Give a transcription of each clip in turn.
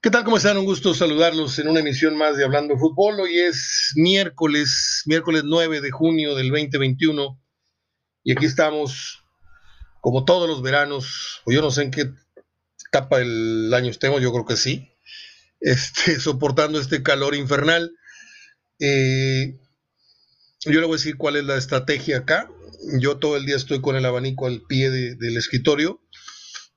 ¿Qué tal? ¿Cómo están? Un gusto saludarlos en una emisión más de Hablando Fútbol. Hoy es miércoles, miércoles 9 de junio del 2021. Y aquí estamos, como todos los veranos, o yo no sé en qué etapa del año estemos, yo creo que sí, este, soportando este calor infernal. Eh, yo le voy a decir cuál es la estrategia acá. Yo todo el día estoy con el abanico al pie del escritorio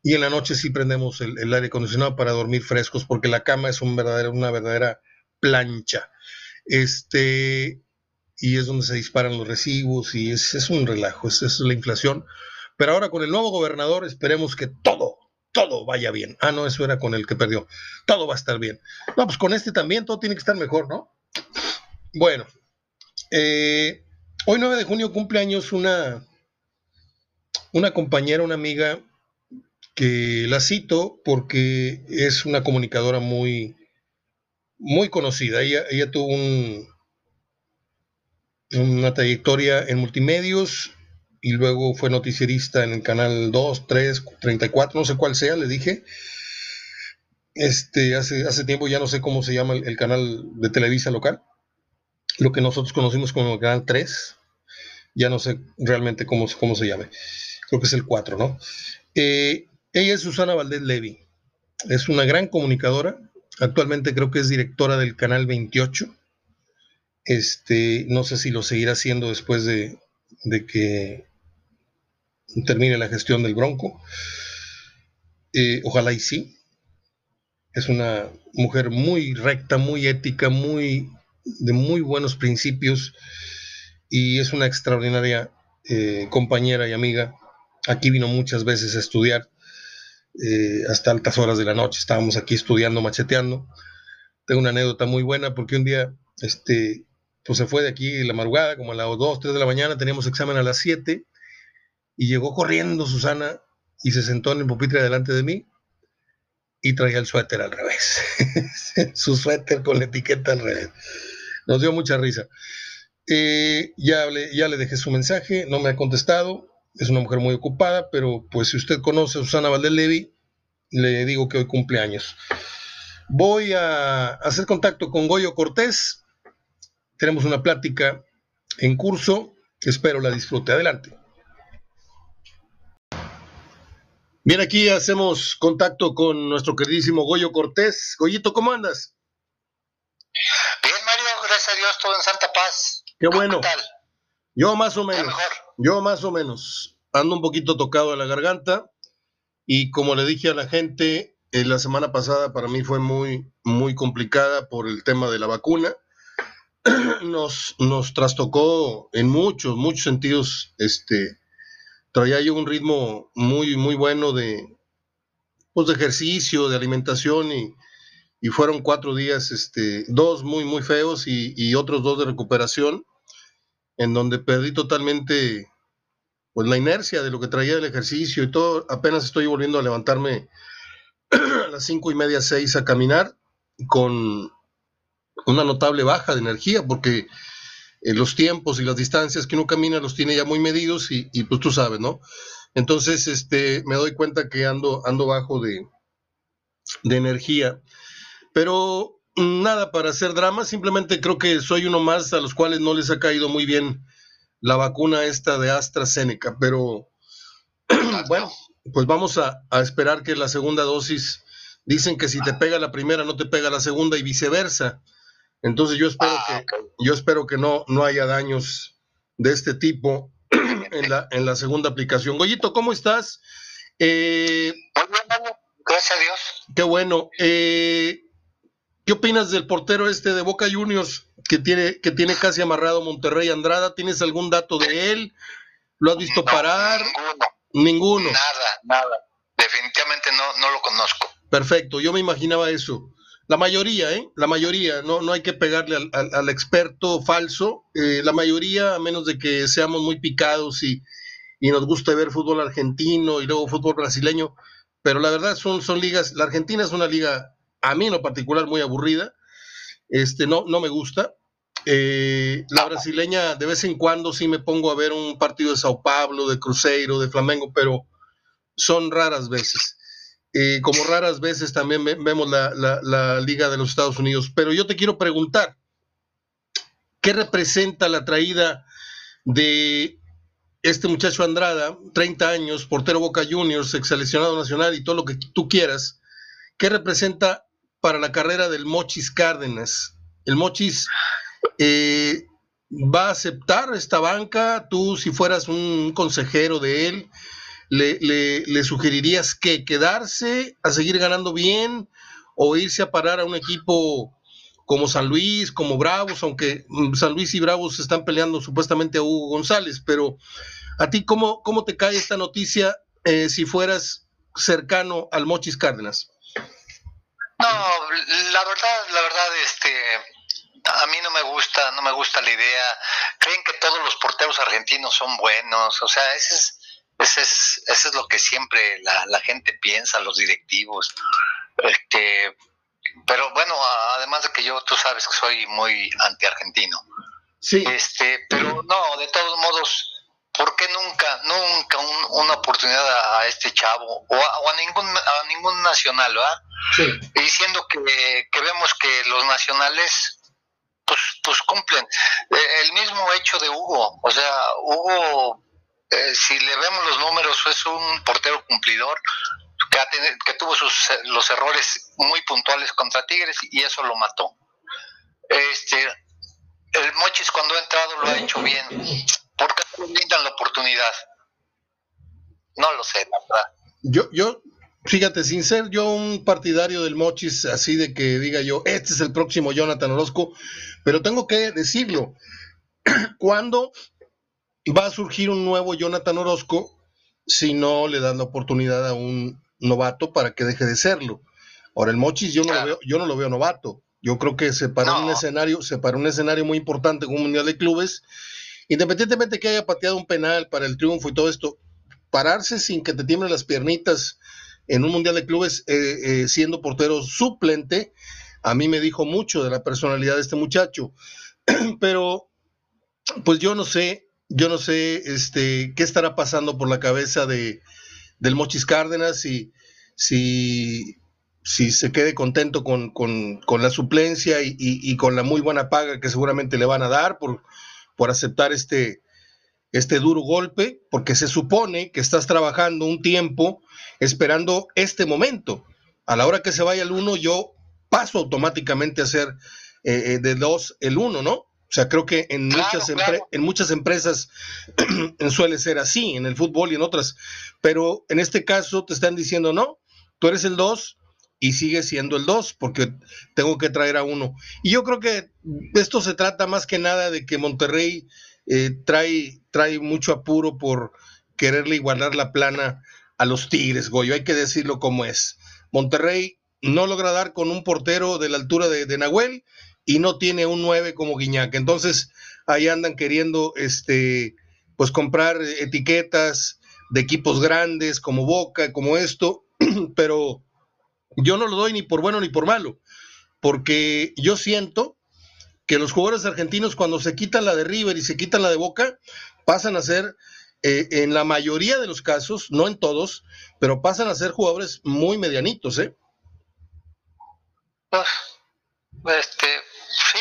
y en la noche sí prendemos el, aire acondicionado para dormir frescos, porque la cama es un verdadero, una verdadera plancha. Este, y es donde se disparan los recibos y es, es un relajo, es, es la inflación. Pero ahora con el nuevo gobernador esperemos que todo, todo vaya bien. Ah, no, eso era con el que perdió. Todo va a estar bien. No, pues con este también todo tiene que estar mejor, ¿no? Bueno, eh, hoy 9 de junio cumple años una, una compañera, una amiga que la cito porque es una comunicadora muy, muy conocida. Ella, ella tuvo un, una trayectoria en multimedios y luego fue noticierista en el canal 2, 3, 34, no sé cuál sea, le dije. Este, hace, hace tiempo ya no sé cómo se llama el, canal de Televisa local, lo que nosotros conocimos como el canal 3, ya no sé realmente cómo, cómo se llame, creo que es el 4, ¿no? Eh, ella es Susana Valdés Levy. Es una gran comunicadora. Actualmente creo que es directora del canal 28. Este, no sé si lo seguirá haciendo después de, que termine la gestión del Bronco. Eh, ojalá y sí. Es una mujer muy recta, muy ética, muy de muy buenos principios y es una extraordinaria eh, compañera y amiga. Aquí vino muchas veces a estudiar eh, hasta altas horas de la noche. Estábamos aquí estudiando, macheteando. Tengo una anécdota muy buena porque un día, este, pues se fue de aquí la madrugada, como a las 2, 3 de la mañana, teníamos examen a las 7 y llegó corriendo Susana y se sentó en el pupitre delante de mí y traía el suéter al revés. Su suéter con la etiqueta al revés. Nos dio mucha risa. Eh, ya, ya le dejé su mensaje, no me ha contestado es una mujer muy ocupada, pero pues si usted conoce a Susana Valdés Levy, le digo que hoy cumple años. Voy a hacer contacto con Goyo Cortés. Tenemos una plática en curso. Espero la disfrute. Adelante. Bien, aquí hacemos contacto con nuestro queridísimo Goyo Cortés. Goyito, ¿cómo andas? Bien, Mario, gracias a Dios, todo en Santa Paz. Qué bueno. ¿Qué tal? Yo más o menos. Yo más o menos. Ando un poquito tocado de la garganta y como le dije a la gente, eh, la semana pasada para mí fue muy, muy complicada por el tema de la vacuna. Nos, nos trastocó en muchos, muchos sentidos. Este, traía yo un ritmo muy, muy bueno de, pues, de ejercicio, de alimentación y, y fueron cuatro días, este, dos muy, muy feos y, y otros dos de recuperación en donde perdí totalmente pues la inercia de lo que traía del ejercicio y todo, apenas estoy volviendo a levantarme a las cinco y media, seis a caminar con una notable baja de energía, porque eh, los tiempos y las distancias que uno camina los tiene ya muy medidos y, y, pues tú sabes, ¿no? Entonces, este, me doy cuenta que ando, ando bajo de, de energía. Pero nada para hacer drama, simplemente creo que soy uno más a los cuales no les ha caído muy bien la vacuna esta de AstraZeneca, pero bueno, pues vamos a, esperar que la segunda dosis, dicen que si te pega la primera no te pega la segunda y viceversa. Entonces yo espero ah, que yo espero que no, no haya daños de este tipo en la, en la segunda aplicación. Goyito, ¿cómo estás? Eh, Gracias a Dios. Qué bueno. Eh, ¿Qué opinas del portero este de Boca Juniors que tiene, que tiene casi amarrado Monterrey Andrada? ¿Tienes algún dato de él? ¿Lo has visto parar? Ninguno. Nada, nada. Definitivamente no, no lo conozco. Perfecto, yo me imaginaba eso. La mayoría, ¿eh? La mayoría, no, no hay que pegarle al, experto falso. Eh, la mayoría, a menos de que seamos muy picados y, y nos guste ver fútbol argentino y luego fútbol brasileño, pero la verdad son, son ligas, la Argentina es una liga a mí en lo particular muy aburrida, este, no, no me gusta. Eh, la brasileña de vez en cuando sí me pongo a ver un partido de Sao Paulo, de Cruzeiro, de Flamengo, pero son raras veces. eh, como raras veces también vemos la, Liga de los Estados Unidos. Pero yo te quiero preguntar, ¿qué representa la traída de este muchacho Andrada, 30 años, portero Boca Juniors, ex seleccionado nacional y todo lo que tú quieras? ¿Qué representa para la carrera del Mochis Cárdenas? El Mochis eh, va a aceptar esta banca, tú si fueras un consejero de él, le, sugerirías que quedarse a seguir ganando bien o irse a parar a un equipo como San Luis, como Bravos, aunque mm, San Luis y Bravos están peleando supuestamente a Hugo González, pero a ti, ¿cómo, cómo te cae esta noticia eh, si fueras cercano al Mochis Cárdenas? No, la verdad, la verdad, este, a mí no me gusta, no me gusta la idea. Creen que todos los porteros argentinos son buenos, o sea, ese es, ese es, ese es lo que siempre la, la gente piensa, los directivos. Este, pero bueno, además de que yo, tú sabes que soy muy anti-argentino. Sí. Este, pero no, de todos modos, ¿por qué nunca, nunca una oportunidad a, este chavo o a, ningún, a ningún nacional, ¿verdad? Sí. Diciendo que, que vemos que los nacionales pues, pues cumplen. Eh, el mismo hecho de Hugo, o sea, Hugo eh, si le vemos los números, es un portero cumplidor que, que tuvo sus, los errores muy puntuales contra Tigres y eso lo mató. Este, el Mochis cuando ha entrado lo ha hecho bien. ¿Por qué brindan la oportunidad? No lo sé, la verdad. Yo, yo, fíjate, sin ser yo un partidario del Mochis, así de que diga yo, este es el próximo Jonathan Orozco, pero tengo que decirlo. Cuando va a surgir un nuevo Jonathan Orozco si no le dan la oportunidad a un novato para que deje de serlo. Ahora, el Mochis yo no, lo, veo, yo no lo veo novato. Yo creo que se paró un escenario, se paró un escenario muy importante con un Mundial de Clubes, independientemente que haya pateado un penal para el triunfo y todo esto, pararse sin que te tiemblen las piernitas en un Mundial de Clubes eh, eh, siendo portero suplente, a mí me dijo mucho de la personalidad de este muchacho. Pero, pues yo no sé, yo no sé este, qué estará pasando por la cabeza de, del Mochis Cárdenas, y si, si se quede contento con, la suplencia y, con la muy buena paga que seguramente le van a dar por, por aceptar este, este duro golpe, porque se supone que estás trabajando un tiempo esperando este momento. A la hora que se vaya el uno, yo paso automáticamente a ser eh, eh, de dos el uno, ¿no? O sea, creo que en, muchas, en muchas empresas suele ser así, en el fútbol y en otras, pero en este caso te están diciendo, no, tú eres el 2 y sigues siendo el 2 porque tengo que traer a uno. Y yo creo que esto se trata más que nada de que Monterrey eh, trae, trae mucho apuro por quererle igualar la plana a los Tigres, Goyo, hay que decirlo como es. Monterrey no logra dar con un portero de la altura de, Nahuel y no tiene un 9 como Guiñac. Entonces, ahí andan queriendo este pues comprar etiquetas de equipos grandes como Boca, como esto, pero yo no lo doy ni por bueno ni por malo, porque yo siento que los jugadores argentinos cuando se quitan la de River y se quitan la de Boca, pasan a ser, eh, en la mayoría de los casos, no en todos, pero pasan a ser jugadores muy medianitos, ¿eh? Pues, este, Sí,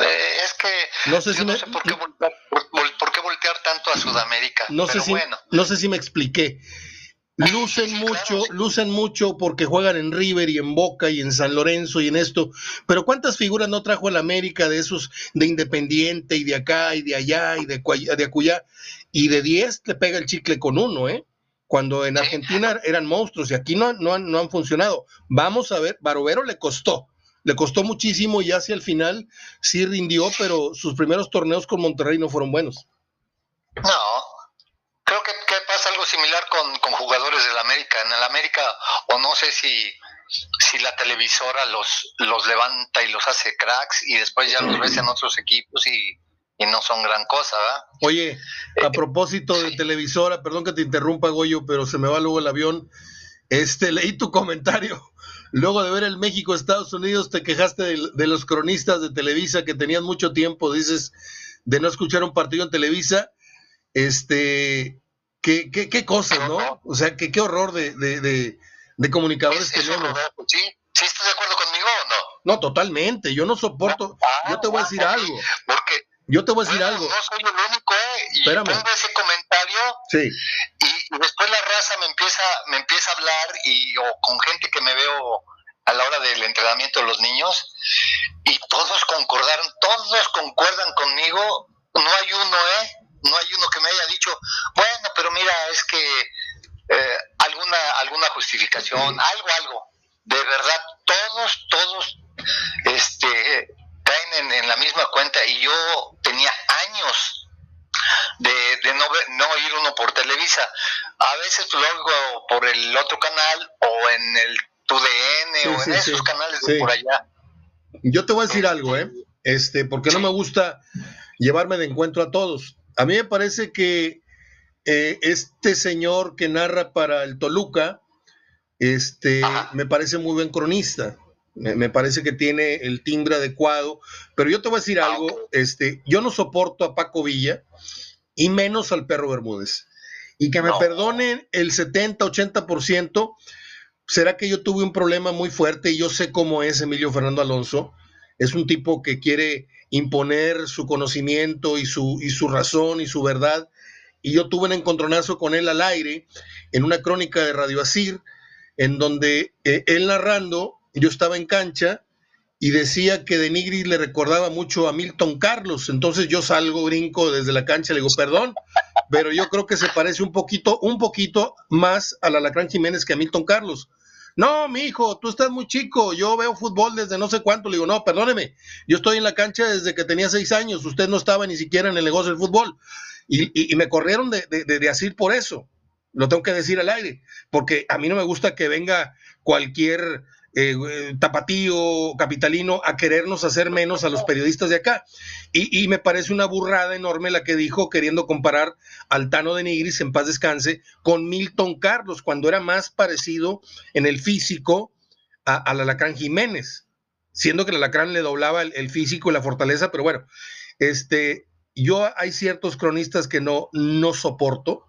eh, es que no sé, si no sé por, qué voltear, tanto a Sudamérica. No sé, si, no sé si me expliqué. Lucen mucho, lucen mucho porque juegan en River y en Boca y en San Lorenzo y en esto, pero ¿cuántas figuras no trajo el América de esos de Independiente y de acá y de allá y de, de acullá? Y de 10 le pega el chicle con uno, ¿eh? Cuando en Argentina eran monstruos y aquí no, no, no han funcionado. Vamos a ver, Barovero le costó, le costó muchísimo y hacia el final sí rindió, pero sus primeros torneos con Monterrey no fueron buenos. No, creo que, similar con, jugadores del América. En el América, o no sé si, si la televisora los, los levanta y los hace cracks y después ya los ves en otros equipos y, no son gran cosa, ¿verdad? Oye, a eh, propósito de televisora, perdón que te interrumpa, Goyo, pero se me va luego el avión. Este, leí tu comentario Luego de ver el México-Estados Unidos, te quejaste de, los cronistas de Televisa que tenían mucho tiempo, dices, de no escuchar un partido en Televisa. Este, qué, qué, qué cosas, ¿no? O sea, que, qué horror de, de comunicadores tenemos. ¿Sí? ¿Sí estás de acuerdo conmigo o no? No, totalmente. Yo no soporto. Ah, yo te voy a decir algo. Porque yo te voy a decir algo. No soy el único, ¿eh? Y Espérame. pongo ese comentario. Sí. Y, después la raza me empieza, me empieza a hablar y o con gente que me veo a la hora del entrenamiento de los niños y todos concordaron, todos concuerdan conmigo. No hay uno, ¿eh? No hay uno que me haya dicho, bueno, pero mira, es que eh, alguna, alguna justificación, algo, algo. De verdad, todos, todos, este caen en, la misma cuenta y yo tenía años de, de no, no ir uno por Televisa. A veces lo hago por el otro canal o en el TUDN o en esos canales de por allá. Yo te voy a decir algo, ¿eh? Este, porque no me gusta llevarme de encuentro a todos. A mí me parece que eh, este señor que narra para el Toluca, este, me parece muy buen cronista. Me, parece que tiene el timbre adecuado. Pero yo te voy a decir algo, este, yo no soporto a Paco Villa y menos al perro Bermúdez. Y que me perdonen el 70, 80%, será que yo tuve un problema muy fuerte y yo sé cómo es Emilio Fernando Alonso. Es un tipo que quiere imponer su conocimiento y su, y su razón y su verdad. Y yo tuve un encontronazo con él al aire en una crónica de Radio Asir, en donde eh, él narrando yo estaba en cancha y decía que Denigris le recordaba mucho a Milton Carlos. Entonces yo salgo, brinco desde la cancha, le digo, perdón, pero yo creo que se parece un poquito, un poquito más al Alacrán Jiménez que a Milton Carlos. No, mi hijo, tú estás muy chico, yo veo fútbol desde no sé cuánto. Le digo, no, perdóneme, yo estoy en la cancha desde que tenía seis años, usted no estaba ni siquiera en el negocio del fútbol. Y, me corrieron de, de, de por eso, lo tengo que decir al aire, porque a mí no me gusta que venga cualquier eh, tapatío, capitalino, a querernos hacer menos a los periodistas de acá. Y, me parece una burrada enorme la que dijo queriendo comparar al Tano de Nigris, en paz descanse, con Milton Carlos, cuando era más parecido en el físico al Alacrán Jiménez, siendo que el Alacrán le doblaba el, físico y la fortaleza, pero bueno, este, yo hay ciertos cronistas que no, no soporto,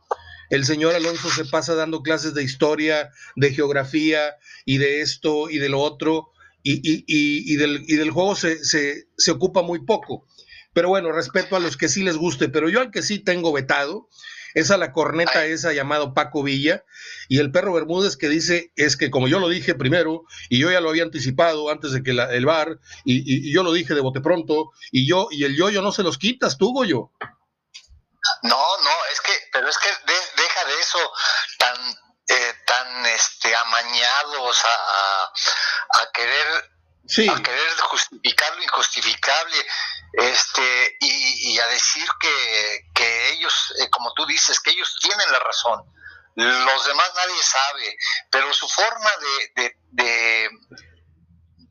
el señor Alonso se pasa dando clases de historia, de geografía y de esto y de lo otro, y, del, juego se, se, ocupa muy poco. Pero bueno, respeto a los que sí les guste, pero yo al que sí tengo vetado es a la corneta esa llamado Paco Villa y el perro Bermúdez que dice es que como yo lo dije primero y yo ya lo había anticipado antes de que el bar y, yo lo dije de bote pronto y yo y el yo yo no se los quitas tú Goyo. No, no, es que, pero es que de eso tan, eh, tan este, amañados a, a, querer a querer justificar lo injustificable este y, a decir que, que ellos eh, como tú dices que ellos tienen la razón. Los demás nadie sabe pero su forma de, de,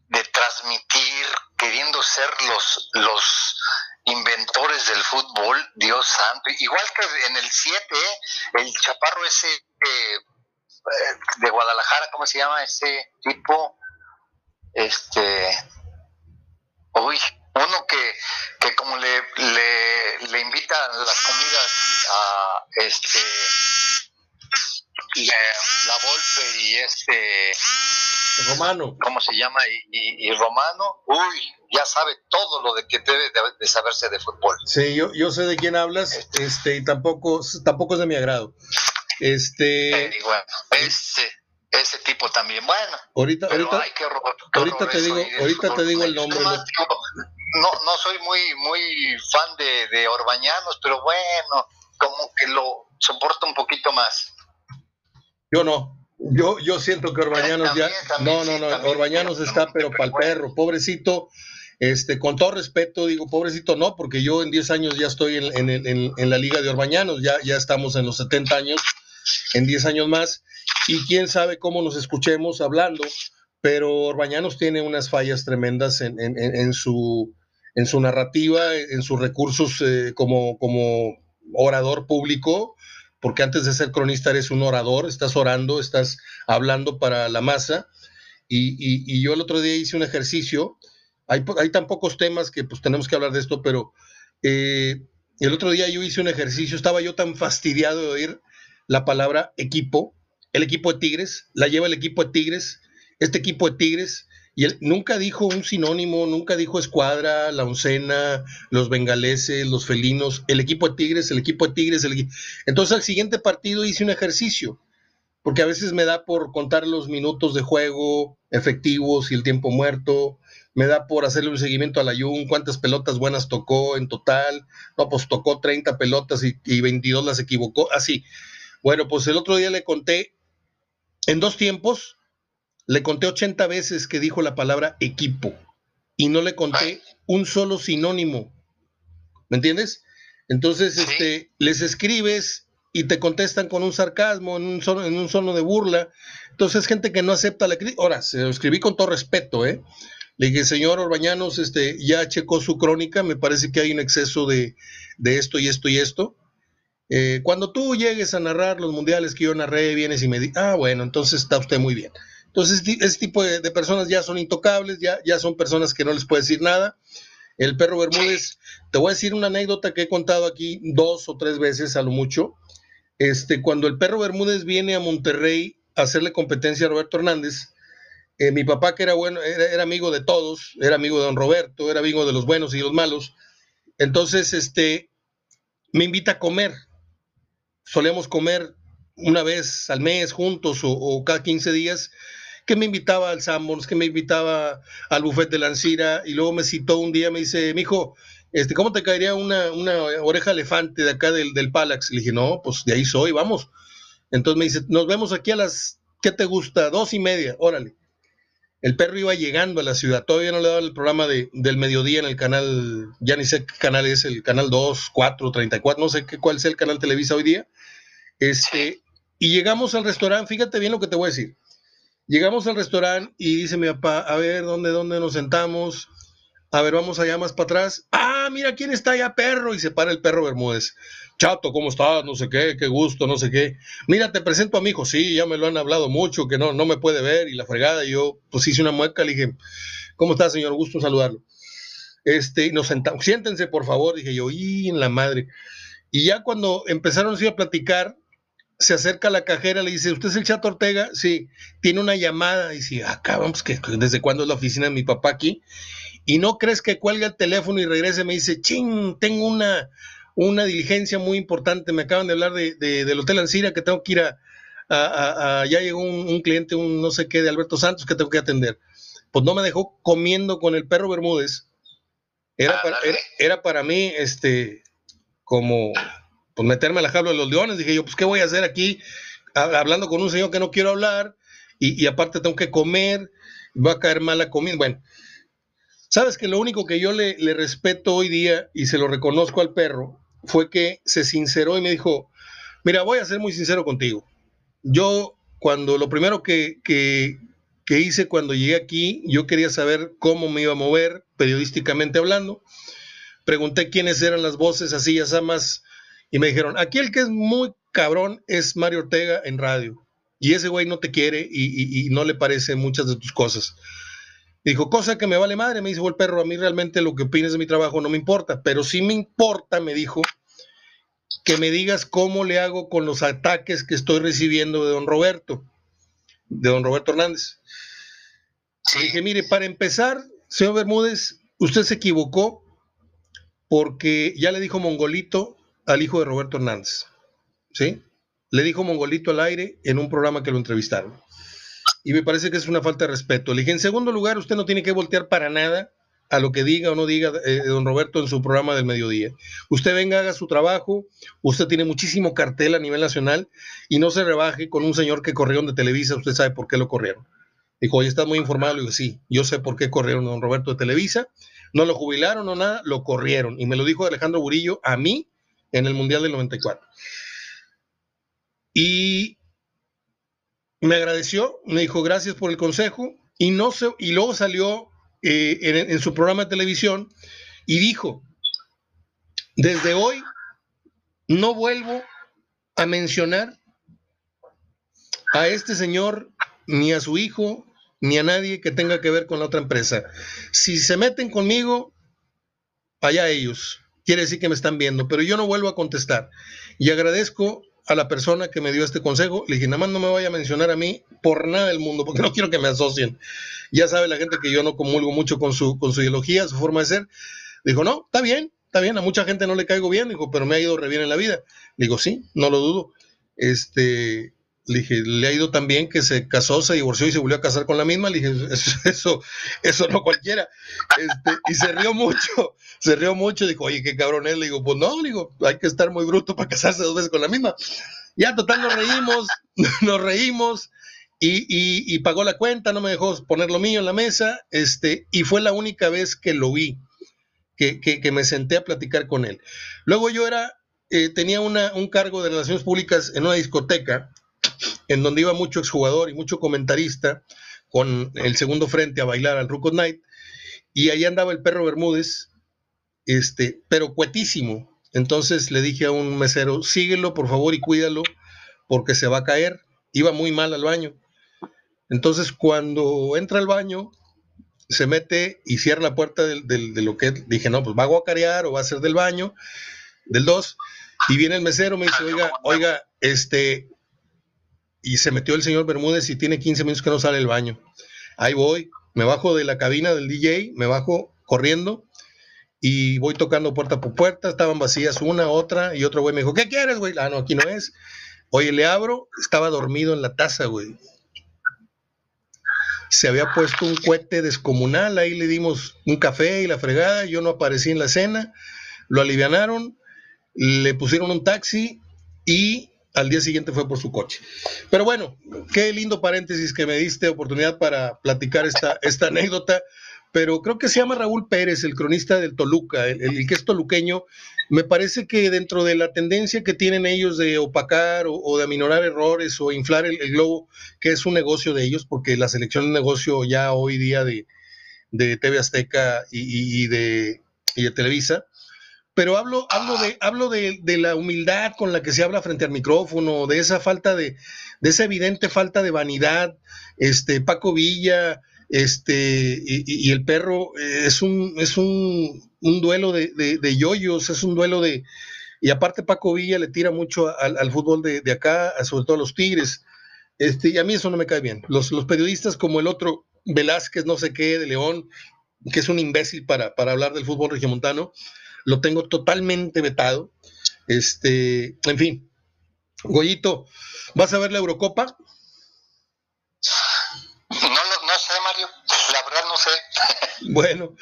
de transmitir queriendo ser los los inventores del fútbol, Dios santo. Igual que en el 7, el chaparro ese eh, de Guadalajara, ¿cómo se llama ese tipo? Este, uy, uno que, que como le, le, le invitan las comidas a este la Volpe y este Romano. ¿Cómo se llama? Y, Romano, uy, ya sabe todo lo de que debe de, saberse de fútbol. Sí, yo, yo sé de quién hablas, este, este y tampoco, tampoco es de mi agrado. Este. bueno, ese, ese tipo también, bueno. Ahorita, ahorita, ahorita te digo, ahorita te digo el nombre. No, no soy muy, muy fan de, de Orbañanos, pero bueno, como que lo soporto un poquito más. Yo no. Yo, yo siento que Orbañanos ya. no, no, no. Orbañanos está, pero para el perro. Pobrecito. Este, con todo respeto, digo, pobrecito no, porque yo en 10 años ya estoy en, en, en, la liga de Orbañanos, ya, ya estamos en los 70 años, en 10 años más, y quién sabe cómo nos escuchemos hablando, pero Orbañanos tiene unas fallas tremendas en, su, en su narrativa, en sus recursos eh, como, como orador público, porque antes de ser cronista eres un orador, estás orando, estás hablando para la masa. Y, yo el otro día hice un ejercicio, hay, tan pocos temas que pues tenemos que hablar de esto, pero eh, el otro día yo hice un ejercicio, estaba yo tan fastidiado de oír la palabra equipo, el equipo de Tigres, la lleva el equipo de Tigres, este equipo de Tigres, y él nunca dijo un sinónimo, nunca dijo escuadra, la oncena, los bengaleses, los felinos, el equipo de Tigres, el equipo de Tigres, el Entonces al siguiente partido hice un ejercicio, porque a veces me da por contar los minutos de juego efectivos y el tiempo muerto, me da por hacerle un seguimiento a la Jun, cuántas pelotas buenas tocó en total, no, pues tocó 30 pelotas y, y 22 las equivocó, así. Bueno, pues el otro día le conté en dos tiempos, le conté 80 veces que dijo la palabra equipo y no le conté un solo sinónimo. ¿Me entiendes? Entonces, este, les escribes y te contestan con un sarcasmo, en un, sono, en un sono de burla. Entonces, gente que no acepta la crítica. Ahora, se lo escribí con todo respeto, ¿eh? Le dije, señor Orbañanos, este, ya checó su crónica, me parece que hay un exceso de, de esto y esto y esto. Eh, cuando tú llegues a narrar los mundiales que yo narré, vienes y me dices, ah, bueno, entonces está usted muy bien. Entonces, ese tipo de, personas ya son intocables, ya, ya son personas que no les puede decir nada. El perro Bermúdez, te voy a decir una anécdota que he contado aquí dos o tres veces a lo mucho. Este, cuando el perro Bermúdez viene a Monterrey a hacerle competencia a Roberto Hernández, eh, mi papá, que era bueno, era, era, amigo de todos, era amigo de don Roberto, era amigo de los buenos y los malos. Entonces, este, me invita a comer. Solíamos comer una vez al mes juntos o, o cada 15 días que me invitaba al Sanborns, que me invitaba al buffet de Lancira, y luego me citó un día, me dice, mijo, este, ¿cómo te caería una, una oreja elefante de acá del, del Palax? Le dije, no, pues de ahí soy, vamos. Entonces me dice, nos vemos aquí a las, ¿qué te gusta? Dos y media, órale. El perro iba llegando a la ciudad, todavía no le daba el programa de, del mediodía en el canal, ya ni sé qué canal es, el canal 2, 4, 34, no sé qué, cuál es el canal Televisa hoy día. Este, y llegamos al restaurante, fíjate bien lo que te voy a decir. Llegamos al restaurante y dice mi papá, a ver, ¿dónde, dónde nos sentamos? A ver, vamos allá más para atrás. Ah, mira quién está allá, perro. Y se para el perro Bermúdez. Chato, ¿cómo estás? No sé qué, qué gusto, no sé qué. Mira, te presento a mi hijo. Sí, ya me lo han hablado mucho, que no, no me puede ver y la fregada. Y yo, pues hice una mueca, le dije, ¿cómo está, señor? Gusto saludarlo. Este, nos sentamos, siéntense, por favor. Dije yo, y en la madre. Y ya cuando empezaron a platicar, se acerca a la cajera, le dice, ¿usted es el Chato Ortega? Sí, tiene una llamada. Y dice, acá vamos, que ¿desde cuándo es la oficina de mi papá aquí? Y no crees que cuelga el teléfono y regrese, me dice, ching, tengo una, una diligencia muy importante, me acaban de hablar de, del Hotel Ancira, que tengo que ir a, ya llegó un, cliente, un no sé qué, de Alberto Santos, que tengo que atender. Pues no me dejó comiendo con el perro Bermúdez. Era, para, era para mí, este, como pues meterme a la jaula de los leones. Dije yo, pues, ¿qué voy a hacer aquí hablando con un señor que no quiero hablar? Y, aparte tengo que comer, va a caer mala comida. Bueno, sabes que lo único que yo le, le, respeto hoy día y se lo reconozco al perro fue que se sinceró y me dijo, mira, voy a ser muy sincero contigo. Yo, cuando lo primero que, que, que hice cuando llegué aquí, yo quería saber cómo me iba a mover periodísticamente hablando. Pregunté quiénes eran las voces así, ya más y me dijeron, aquí el que es muy cabrón es Mario Ortega en radio. Y ese güey no te quiere y, no le parece muchas de tus cosas. Dijo, cosa que me vale madre, me dijo el perro, a mí realmente lo que opines de mi trabajo no me importa, pero sí me importa, me dijo, que me digas cómo le hago con los ataques que estoy recibiendo de don Roberto, de don Roberto Hernández. dije, mire, para empezar, señor Bermúdez, usted se equivocó porque ya le dijo Mongolito al hijo de Roberto Hernández. ¿Sí? Le dijo Mongolito al aire en un programa que lo entrevistaron. Y me parece que es una falta de respeto. Le dije, en segundo lugar, usted no tiene que voltear para nada a lo que diga o no diga eh, don Roberto en su programa del mediodía. Usted venga, haga su trabajo, usted tiene muchísimo cartel a nivel nacional y no se rebaje con un señor que corrieron de Televisa, usted sabe por qué lo corrieron. Dijo, oye, está muy informado. Le digo, sí, yo sé por qué corrieron don Roberto de Televisa. No lo jubilaron o nada, lo corrieron. Y me lo dijo Alejandro Burillo a mí en el Mundial del 94. Y me agradeció, me dijo gracias por el consejo y, no se, y luego salió eh, en, su programa de televisión y dijo, desde hoy no vuelvo a mencionar a este señor ni a su hijo ni a nadie que tenga que ver con la otra empresa. Si se meten conmigo, allá ellos quiere decir que me están viendo, pero yo no vuelvo a contestar. Y agradezco a la persona que me dio este consejo, le dije, nada más no me vaya a mencionar a mí por nada del mundo, porque no quiero que me asocien. Ya sabe la gente que yo no comulgo mucho con su, con su ideología, su forma de ser. Dijo, no, está bien, está bien, a mucha gente no le caigo bien, dijo, pero me ha ido re bien en la vida. Digo, sí, no lo dudo. Este, le dije, le ha ido tan bien que se casó, se divorció y se volvió a casar con la misma. Le dije, eso, eso, no cualquiera. Este, y se rió mucho, se rió mucho. Dijo, oye, qué cabrón es. Le digo, pues no, le digo, hay que estar muy bruto para casarse dos veces con la misma. Ya, total, nos reímos, nos reímos. Y, y, pagó la cuenta, no me dejó poner lo mío en la mesa, este, y fue la única vez que lo vi, que, que, me senté a platicar con él. Luego yo era, eh, tenía una, un cargo de relaciones públicas en una discoteca, en donde iba mucho exjugador y mucho comentarista con el segundo frente a bailar al Ruco Night, y ahí andaba el perro Bermúdez, este, pero cuetísimo. Entonces le dije a un mesero, síguelo por favor y cuídalo, porque se va a caer. Iba muy mal al baño. Entonces cuando entra al baño, se mete y cierra la puerta de lo que dije, no, pues va a guacarear o va a ser del baño, del 2, y viene el mesero, me dice, oiga, oiga, este, y se metió el señor Bermúdez y tiene 15 minutos que no sale el baño. Ahí voy, me bajo de la cabina del DJ, me bajo corriendo y voy tocando puerta por puerta, estaban vacías una, otra, y otro güey me dijo, ¿qué quieres, güey? Ah, no, aquí no es. Oye, le abro, estaba dormido en la taza, güey. Se había puesto un cohete descomunal, ahí le dimos un café y la fregada, yo no aparecí en la cena, lo alivianaron, le pusieron un taxi y al día siguiente fue por su coche. Pero bueno, qué lindo paréntesis que me diste oportunidad para platicar esta, esta anécdota. Pero creo que se llama Raúl Pérez, el cronista del Toluca, el, que es toluqueño. Me parece que dentro de la tendencia que tienen ellos de opacar o, de aminorar errores o inflar el, globo, que es un negocio de ellos, porque la selección es negocio ya hoy día de, de TV Azteca y, de, y de Televisa, pero hablo, hablo, de, hablo de, la humildad con la que se habla frente al micrófono, de esa falta de, de esa evidente falta de vanidad. Este, Paco Villa, este, y, el perro eh, es un, es un, un duelo de, de, yoyos, es un duelo de, y aparte Paco Villa le tira mucho al, fútbol de, acá, sobre todo a los Tigres. Este, y a mí eso no me cae bien. Los, los periodistas como el otro Velázquez, no sé qué, de León, que es un imbécil para, para hablar del fútbol regiomontano, lo tengo totalmente vetado. Este, en fin, Goyito, ¿vas a ver la Eurocopa? No, no, sé, Mario, la verdad no sé. Bueno,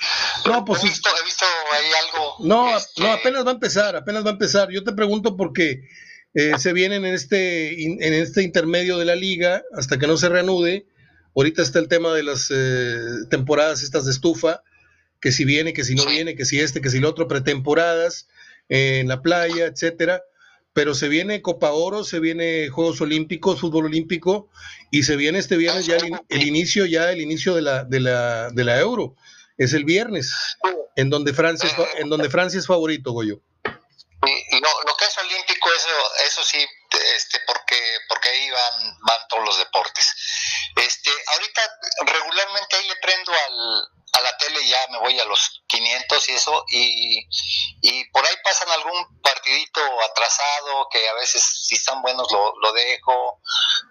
no, pues. He visto, he visto ahí algo. No, no, este, apenas va a empezar, apenas va a empezar. Yo te pregunto porque eh, se vienen en este, en este intermedio de la liga hasta que no se reanude. Ahorita está el tema de las eh, temporadas estas de estufa que si viene, que si no viene, que si este, que si el otro, pretemporadas eh, en la playa, etcétera. Pero se viene Copa Oro, se viene Juegos Olímpicos, fútbol olímpico, y se viene este viernes ya el, inicio, ya el inicio de la, de la, de la Euro. Es el viernes, en donde Francia es, en donde Francia es favorito, Goyo. Y lo, lo, que es olímpico, eso, eso sí, este, porque, porque ahí van, van todos los deportes. Este, ahorita regularmente ahí le prendo al, a la tele ya me voy a los 500 y eso, y, y por ahí pasan algún partidito atrasado que a veces si están buenos lo, lo dejo,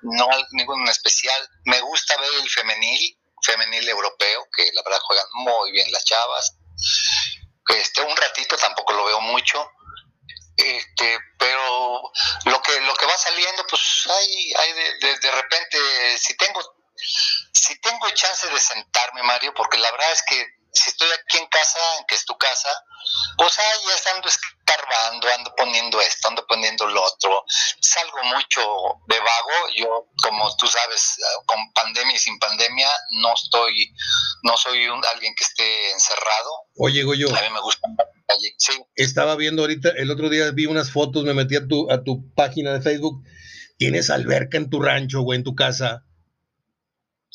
no ningún especial. Me gusta ver el femenil, femenil europeo, que la verdad juegan muy bien las chavas. Este, un ratito tampoco lo veo mucho. Este, pero lo que lo que va saliendo pues hay, hay de, de repente si tengo si tengo chance de sentarme, Mario, porque la verdad es que si estoy aquí en casa, en que es tu casa, pues ahí ya ando escarbando, ando poniendo esto, ando poniendo lo otro. Salgo mucho de vago. Yo, como tú sabes, con pandemia y sin pandemia, no estoy, no soy un, alguien que esté encerrado. Oye, yo A mí me gusta Sí. Estaba viendo ahorita, el otro día vi unas fotos, me metí a tu, a tu página de Facebook. ¿Tienes alberca en tu rancho o en tu casa?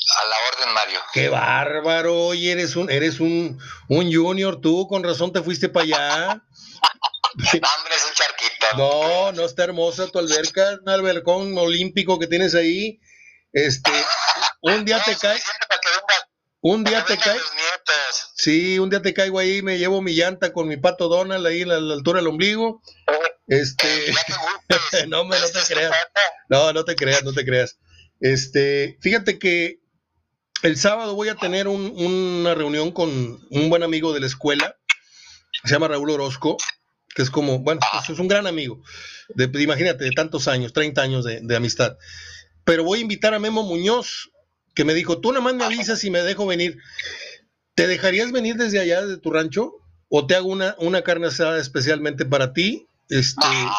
A la orden, Mario. Qué bárbaro, oye, eres un, eres un, un junior, tú, con razón te fuiste para allá. Hombre, es un charquito. No, no está hermosa tu alberca, un albercón olímpico que tienes ahí. Este, un día te cae. Un día te cae. Sí, un día te caigo ahí, me llevo mi llanta con mi pato Donald ahí a la, altura del ombligo. Este, no, me, no te creas. No, no te creas, no te creas. Este, fíjate que el sábado voy a tener una reunión con un buen amigo de la escuela, se llama Raúl Orozco, que es como, bueno, pues es un gran amigo, de, imagínate, de tantos años, 30 años de, de, amistad. Pero voy a invitar a Memo Muñoz, que me dijo, tú nada más me avisas y me dejo venir. ¿Te dejarías venir desde allá, de tu rancho? ¿O te hago una, una carne asada especialmente para ti? Este... No, no,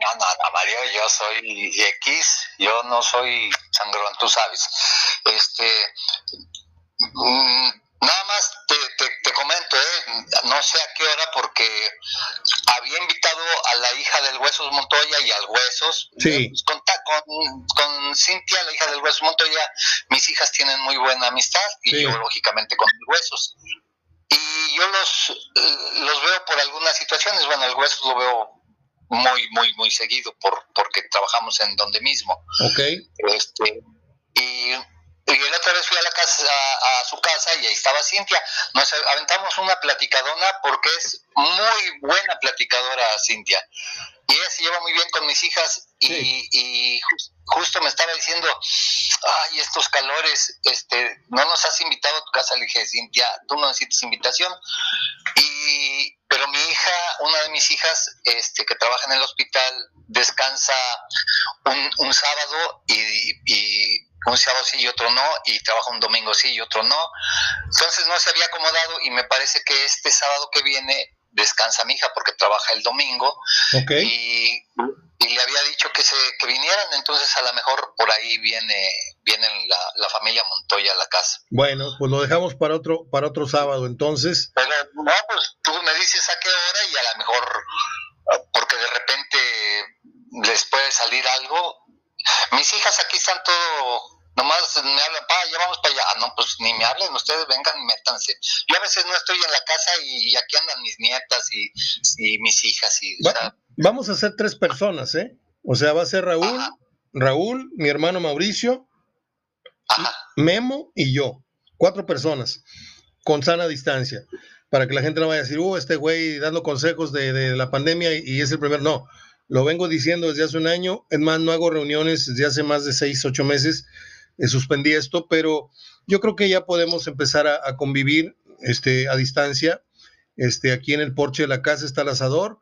no, no, Mario, yo soy X, yo no soy sangrón, tú sabes. Este, mm, nada más te, te, comento, ¿eh? no sé a qué hora, porque había invitado a la hija del Huesos Montoya y al Huesos. Sí. Con, con, con, Cintia, la hija del Huesos Montoya, mis hijas tienen muy buena amistad y yo, lógicamente, con Huesos. Y yo los, los veo por algunas situaciones. Bueno, el Huesos lo veo muy, muy, muy seguido por, porque trabajamos en donde mismo. Ok. Este, y, y la otra vez fui a la casa, a, su casa y ahí estaba Cintia. Nos aventamos una platicadona porque es muy buena platicadora Cintia. Y ella se lleva muy bien con mis hijas y, y justo me estaba diciendo, ay, estos calores, este, no nos has invitado a tu casa. Le dije, Cintia, tú no necesitas invitación. Y, pero mi hija, una de mis hijas, este, que trabaja en el hospital, descansa un, un sábado y, y un sábado sí y otro no, y trabaja un domingo sí y otro no. Entonces no se había acomodado y me parece que este sábado que viene descansa mi hija porque trabaja el domingo y, le había dicho que se que vinieran, entonces a lo mejor por ahí viene viene la, familia Montoya a la casa. Bueno, pues lo dejamos para otro para otro sábado entonces. Pero no, pues tú me dices a qué hora y a lo mejor porque de repente les puede salir algo. Mis hijas aquí están todo Nomás me hablan, pa, ya vamos para allá. Ah, no, pues ni me hablen, ustedes vengan y métanse. Yo a veces no estoy en la casa y, aquí andan mis nietas y, mis hijas. Y, vamos a ser tres personas, ¿eh? O sea, va a ser Raúl, Raúl, mi hermano Mauricio, Memo y yo. Cuatro personas, con sana distancia. Para que la gente no vaya a decir, uh, este güey dando consejos de, la pandemia y, y es el primer. No, lo vengo diciendo desde hace un año. Es más, no hago reuniones desde hace más de seis, ocho meses eh, suspendí esto, pero yo creo que ya podemos empezar a, convivir este, a distancia. Este, aquí en el porche de la casa está el asador.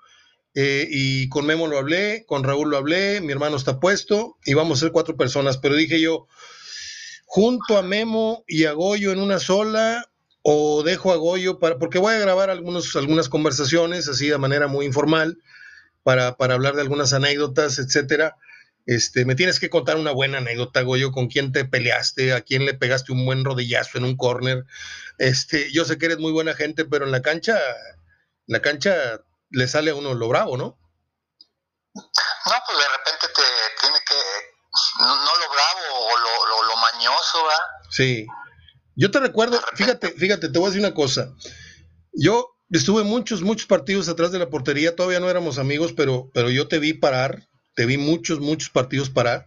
Eh, y con Memo lo hablé, con Raúl lo hablé, mi hermano está puesto y vamos a ser cuatro personas. Pero dije yo, junto a Memo y a Goyo en una sola o dejo a Goyo para, porque voy a grabar algunos, algunas conversaciones así de manera muy informal para, para hablar de algunas anécdotas, etcétera. Este, me tienes que contar una buena anécdota, Goyo, con quién te peleaste, a quién le pegaste un buen rodillazo en un corner. Este, yo sé que eres muy buena gente, pero en la cancha, en la cancha le sale a uno lo bravo, ¿no? No, pues de repente te tiene que, no, lo bravo mañoso, ¿verdad? Sí. Yo te recuerdo, fíjate, fíjate, te voy a decir una cosa. Yo estuve muchos, muchos partidos atrás de la portería, todavía no éramos amigos, pero, pero yo te vi parar te vi muchos, muchos partidos parar,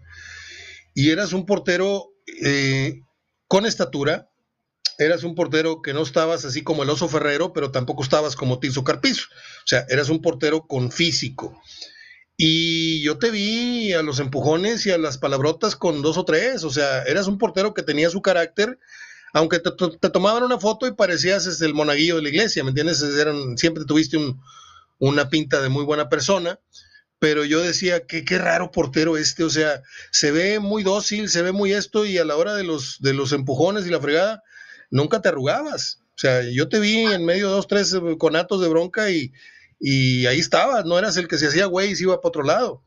y eras un portero eh, con estatura, eras un portero que no estabas así como el oso ferrero, pero tampoco estabas como Tizo Carpizo, o sea, eras un portero con físico. Y yo te vi a los empujones y a las palabrotas con dos o tres, o sea, eras un portero que tenía su carácter, aunque te, tomaban una foto y parecías este, el monaguillo de la iglesia, ¿me entiendes? Eran, siempre tuviste una pinta de muy buena persona, pero yo decía que qué raro portero este, o sea, se ve muy dócil, se ve muy esto y a la hora de los, de los empujones y la fregada, nunca te arrugabas. O sea, yo te vi en medio de dos, tres eh, conatos de bronca y, y ahí estabas, no eras el que se hacía güey y se iba para otro lado.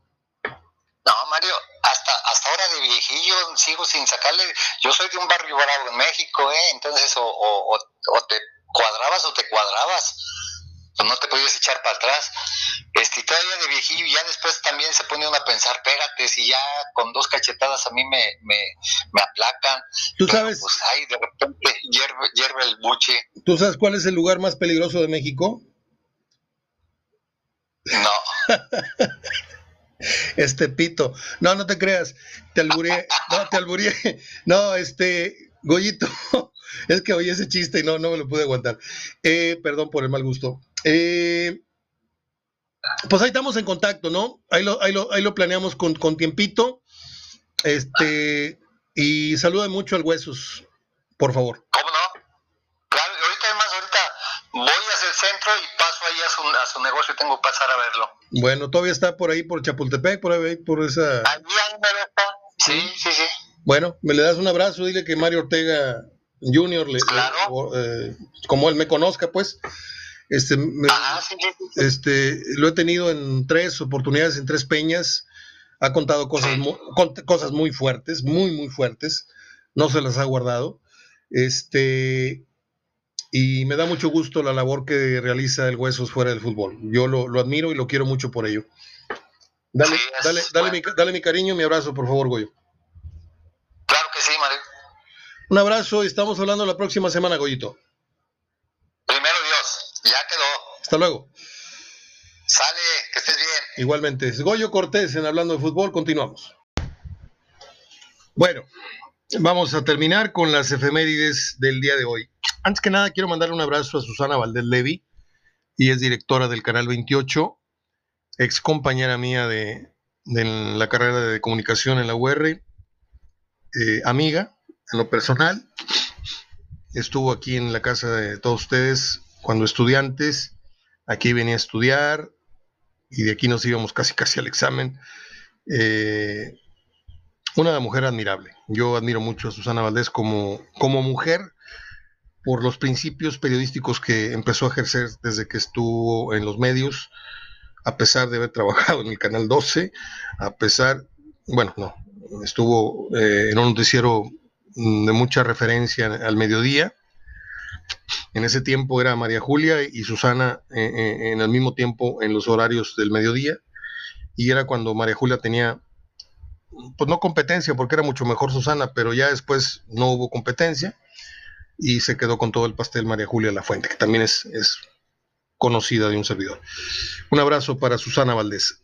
No, Mario, hasta, hasta ahora de viejillo sigo sin sacarle, yo soy de un barrio bravo en México, ¿eh? entonces o, o, o te cuadrabas o te cuadrabas pues no te podías echar para atrás. Este, todavía de viejillo, ya después también se pone uno a pensar, pégate, si ya con dos cachetadas a mí me, me, me aplacan. Tú sabes. Pues ahí de repente hierve, el buche. ¿Tú sabes cuál es el lugar más peligroso de México? No. este pito. No, no te creas. Te alburé. No, te alburé. No, este. Goyito, es que oí ese chiste y no, no me lo pude aguantar. Eh, perdón por el mal gusto. Eh, Pues ahí estamos en contacto, ¿no? Ahí lo, ahí lo, ahí lo planeamos con, con tiempito. Este, y saluda mucho al Huesos, por favor. ¿Cómo no? Claro, ahorita además, ahorita voy hacia el centro y a su, a su negocio y tengo que pasar a verlo. Bueno, todavía está por ahí, por Chapultepec, por ahí, por esa... Allí, ahí me está. Sí, sí, sí. Bueno, me le das un abrazo, dile que Mario Ortega Jr., le, Claro. eh, como él me conozca, pues, este, me- Ajá, sí, sí, este, lo he tenido en tres oportunidades, en tres peñas, ha contado cosas, Sí. mu- con- cosas muy fuertes, muy, muy fuertes, no se las ha guardado, este, y me da mucho gusto la labor que realiza el Huesos fuera del fútbol, yo lo, lo admiro y lo quiero mucho por ello. Dale, Sí, dale, dale, mi, ca- dale mi cariño, mi abrazo, por favor, Goyo. Claro que sí, Mario. Un abrazo y estamos hablando la próxima semana, Goyito. Primero Dios, ya quedó. Hasta luego. Sale, que estés bien. Igualmente, es Goyo Cortés en Hablando de Fútbol, continuamos. Bueno, vamos a terminar con las efemérides del día de hoy. Antes que nada, quiero mandarle un abrazo a Susana Valdés Levy, y es directora del Canal 28, ex compañera mía de, la carrera de comunicación en la UR, eh, amiga en lo personal. Estuvo aquí en la casa de todos ustedes cuando estudiantes. Aquí venía a estudiar, y de aquí nos íbamos casi casi al examen. Eh, una mujer admirable. Yo admiro mucho a Susana Valdés como mujer por los principios periodísticos que empezó a ejercer desde que estuvo en los medios, a pesar de haber trabajado en el Canal 12, a pesar, bueno, no, estuvo eh, en un noticiero mm, de mucha referencia al mediodía. En ese tiempo era María Julia y Susana eh, eh, en el mismo tiempo en los horarios del mediodía. Y era cuando María Julia tenía, pues no competencia, porque era mucho mejor Susana, pero ya después no hubo competencia y se quedó con todo el pastel María Julia La Fuente, que también es, es conocida de un servidor. Un abrazo para Susana Valdés.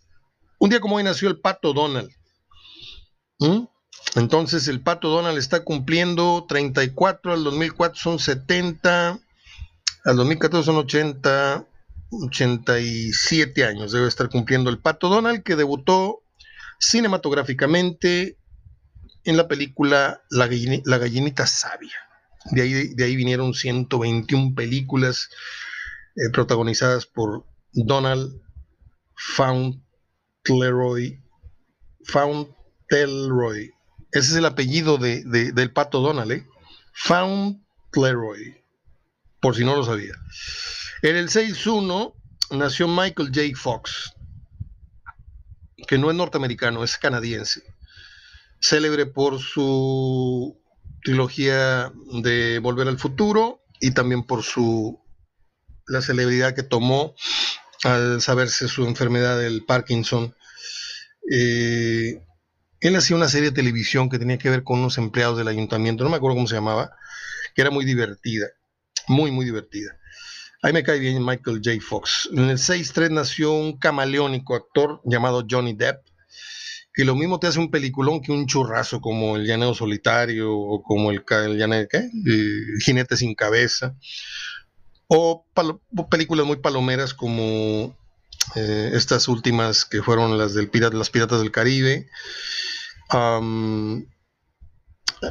Un día como hoy nació el Pato Donald. ¿Mm? Entonces el Pato Donald está cumpliendo 34, al 2004 son 70, al 2014 son 80, 87 años debe estar cumpliendo el Pato Donald, que debutó cinematográficamente en la película La, gallini- La gallinita sabia. De ahí, de ahí vinieron 121 películas eh, protagonizadas por Donald Fauntleroy. Fauntleroy. Ese es el apellido de, de- del pato Donald, ¿eh? Fauntleroy. Por si no lo sabía. En el 6-1 nació Michael J. Fox, que no es norteamericano, es canadiense. Célebre por su trilogía de Volver al Futuro y también por su la celebridad que tomó al saberse su enfermedad del Parkinson. Eh, él hacía una serie de televisión que tenía que ver con unos empleados del ayuntamiento, no me acuerdo cómo se llamaba, que era muy divertida, muy, muy divertida. Ahí me cae bien Michael J. Fox. En el 6-3 nació un camaleónico actor llamado Johnny Depp, que lo mismo te hace un peliculón que un churrazo como El Llanero Solitario o como El, Llanero, ¿qué? Eh, Jinete sin Cabeza, o, palo- o películas muy palomeras como eh, estas últimas que fueron las del pirata, las Piratas del Caribe.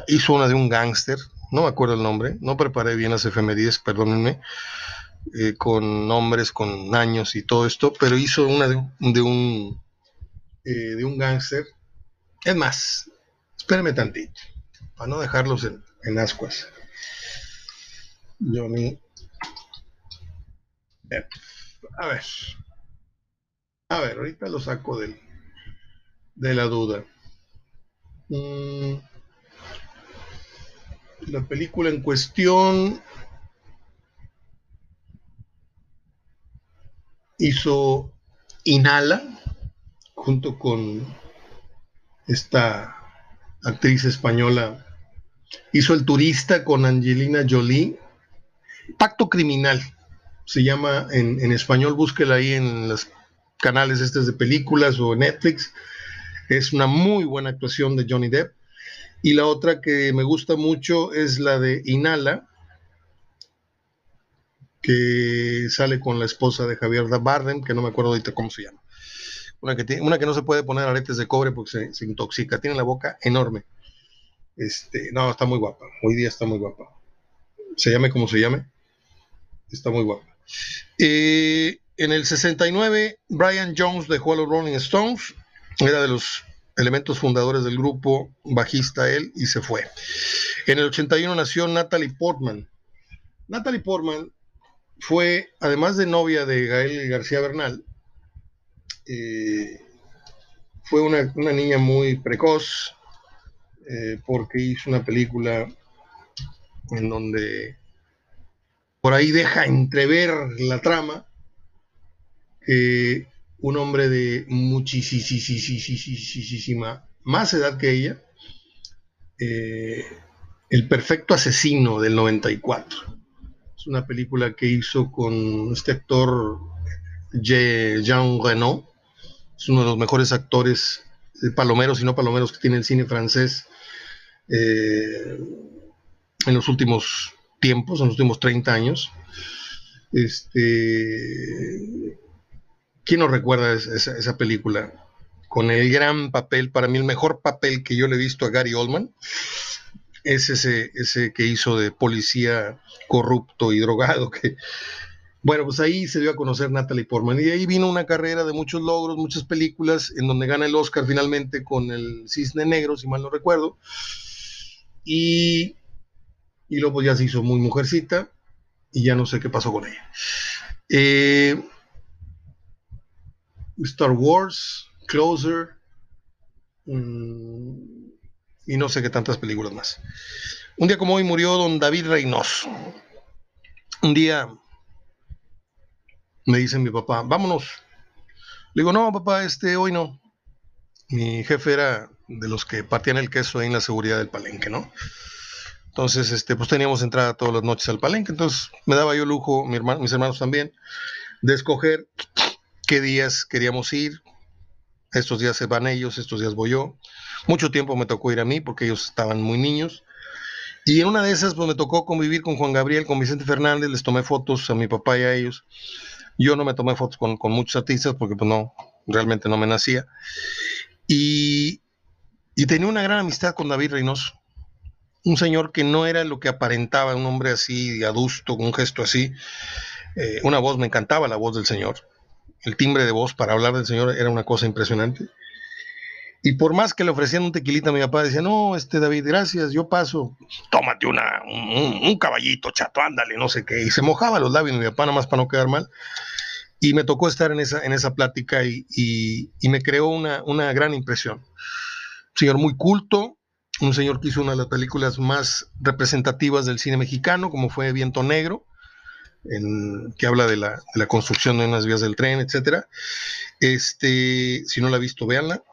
Hizo una de un gángster, no me acuerdo el nombre, no preparé bien las efemérides, perdónenme, eh, con nombres, con años y todo esto, pero hizo una de, de un eh, de un gángster. Es más, espérenme tantito, para no dejarlos en, en ascuas. Johnny Depp. A ver. A ver, ahorita lo saco del, de la duda. Mm, la película en cuestión hizo Inhala junto con esta actriz española. Hizo El turista con Angelina Jolie. Pacto criminal. Se llama en, en español, búsquela ahí en los canales estos de películas o Netflix. Es una muy buena actuación de Johnny Depp. Y la otra que me gusta mucho es la de Inhala, que sale con la esposa de Javier Bardem, que no me acuerdo ahorita cómo se llama. Una que, una que no se puede poner aretes de cobre porque se, intoxica, tiene la boca enorme. Este, no, está muy guapa, hoy día está muy guapa. Se llame como se llame, está muy guapa. Eh, en el 69, Brian Jones dejó a los Rolling Stones, era de los elementos fundadores del grupo, bajista él, y se fue. En el 81 nació Natalie Portman. Natalie Portman fue, además de novia de Gael García Bernal, eh, fue una, niña muy precoz, eh, porque hizo una película en donde por ahí deja entrever la trama que un hombre de muchísima más edad que ella, eh, El perfecto asesino del 94. Es una película que hizo con este actor Jean Reno. Es uno de los mejores actores de palomeros y no palomeros que tiene el cine francés eh, en los últimos tiempos, en los últimos 30 años. Este, ¿Quién nos recuerda esa, película? Con el gran papel, para mí el mejor papel que yo le he visto a Gary Oldman, es ese, ese que hizo de policía corrupto y drogado, que, bueno, pues ahí se dio a conocer Natalie Portman y ahí vino una carrera de muchos logros, muchas películas, en donde gana el Oscar finalmente con el Cisne Negro, si mal no recuerdo, y, y luego pues ya se hizo muy mujercita y ya no sé qué pasó con ella. Eh, Star Wars, Closer, mm, y no sé qué tantas películas más. Un día como hoy murió don David Reynoso. Un día me dice mi papá, vámonos. Le digo, no, papá, este hoy no. Mi jefe era de los que partían el queso ahí en la seguridad del palenque, ¿no? Entonces, este, pues teníamos entrada todas las noches al palenque, entonces me daba yo lujo, mis hermanos también, de escoger qué días queríamos ir. Estos días se van ellos, estos días voy yo. Mucho tiempo me tocó ir a mí porque ellos estaban muy niños. Y en una de esas, pues me tocó convivir con Juan Gabriel, con Vicente Fernández, les tomé fotos a mi papá y a ellos. Yo no me tomé fotos con, muchos artistas porque pues no, realmente no me nacía. Y, y tenía una gran amistad con David Reynoso. Un señor que no era lo que aparentaba, un hombre así, adusto, con un gesto así. Eh, una voz, me encantaba la voz del señor el timbre de voz para hablar del Señor era una cosa impresionante. Y por más que le ofrecían un tequilita a mi papá, decía, no, este David, gracias, yo paso, tómate una, un, caballito, chato, ándale, no sé qué. Y se mojaba los labios mi papá, nada más para no quedar mal. Y me tocó estar en esa, en esa plática y, y, me creó una, una gran impresión. Un señor muy culto, un señor que hizo una de las películas más representativas del cine mexicano, como fue Viento Negro, que habla de la, construcción de unas vías del tren, etcétera. Este, si no la ha visto, véanla.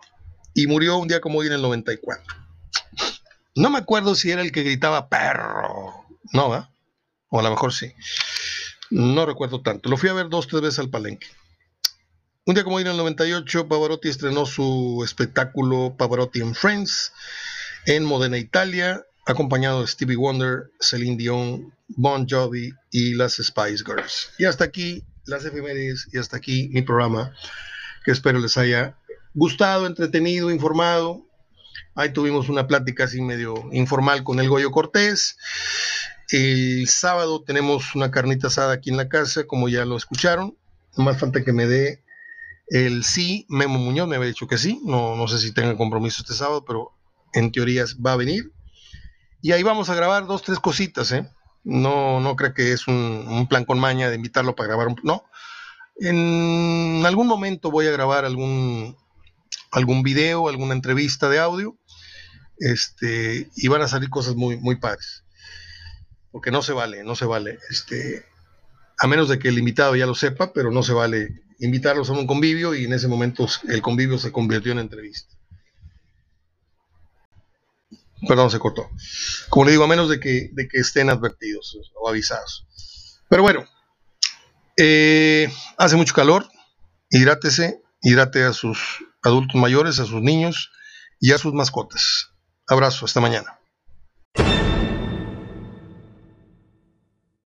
Y murió un día como hoy en el 94. No me acuerdo si era el que gritaba perro, no, ¿va? O a lo mejor sí. No recuerdo tanto. Lo fui a ver dos, tres veces al palenque. Un día como hoy en el 98, Pavarotti estrenó su espectáculo Pavarotti and Friends en Modena, Italia acompañado de Stevie Wonder, Celine Dion, Bon Jovi y las Spice Girls. Y hasta aquí las efemérides y hasta aquí mi programa, que espero les haya gustado, entretenido, informado. Ahí tuvimos una plática así medio informal con el Goyo Cortés. El sábado tenemos una carnita asada aquí en la casa, como ya lo escucharon. Más falta que me dé el sí. Memo Muñoz me había dicho que sí. No, no sé si tenga compromiso este sábado, pero en teoría va a venir. Y ahí vamos a grabar dos, tres cositas, ¿eh? No, no creo que es un, plan con maña de invitarlo para grabar un... No. En algún momento voy a grabar algún, algún video, alguna entrevista de audio. Este, y van a salir cosas muy, muy padres. Porque no se vale, no se vale. Este, a menos de que el invitado ya lo sepa, pero no se vale invitarlos a un convivio y en ese momento el convivio se convirtió en entrevista. Perdón, se cortó. Como le digo, a menos de que, de que estén advertidos o avisados. Pero bueno, eh, hace mucho calor, hidrátese, hidrate a sus adultos mayores, a sus niños y a sus mascotas. Abrazo, hasta mañana.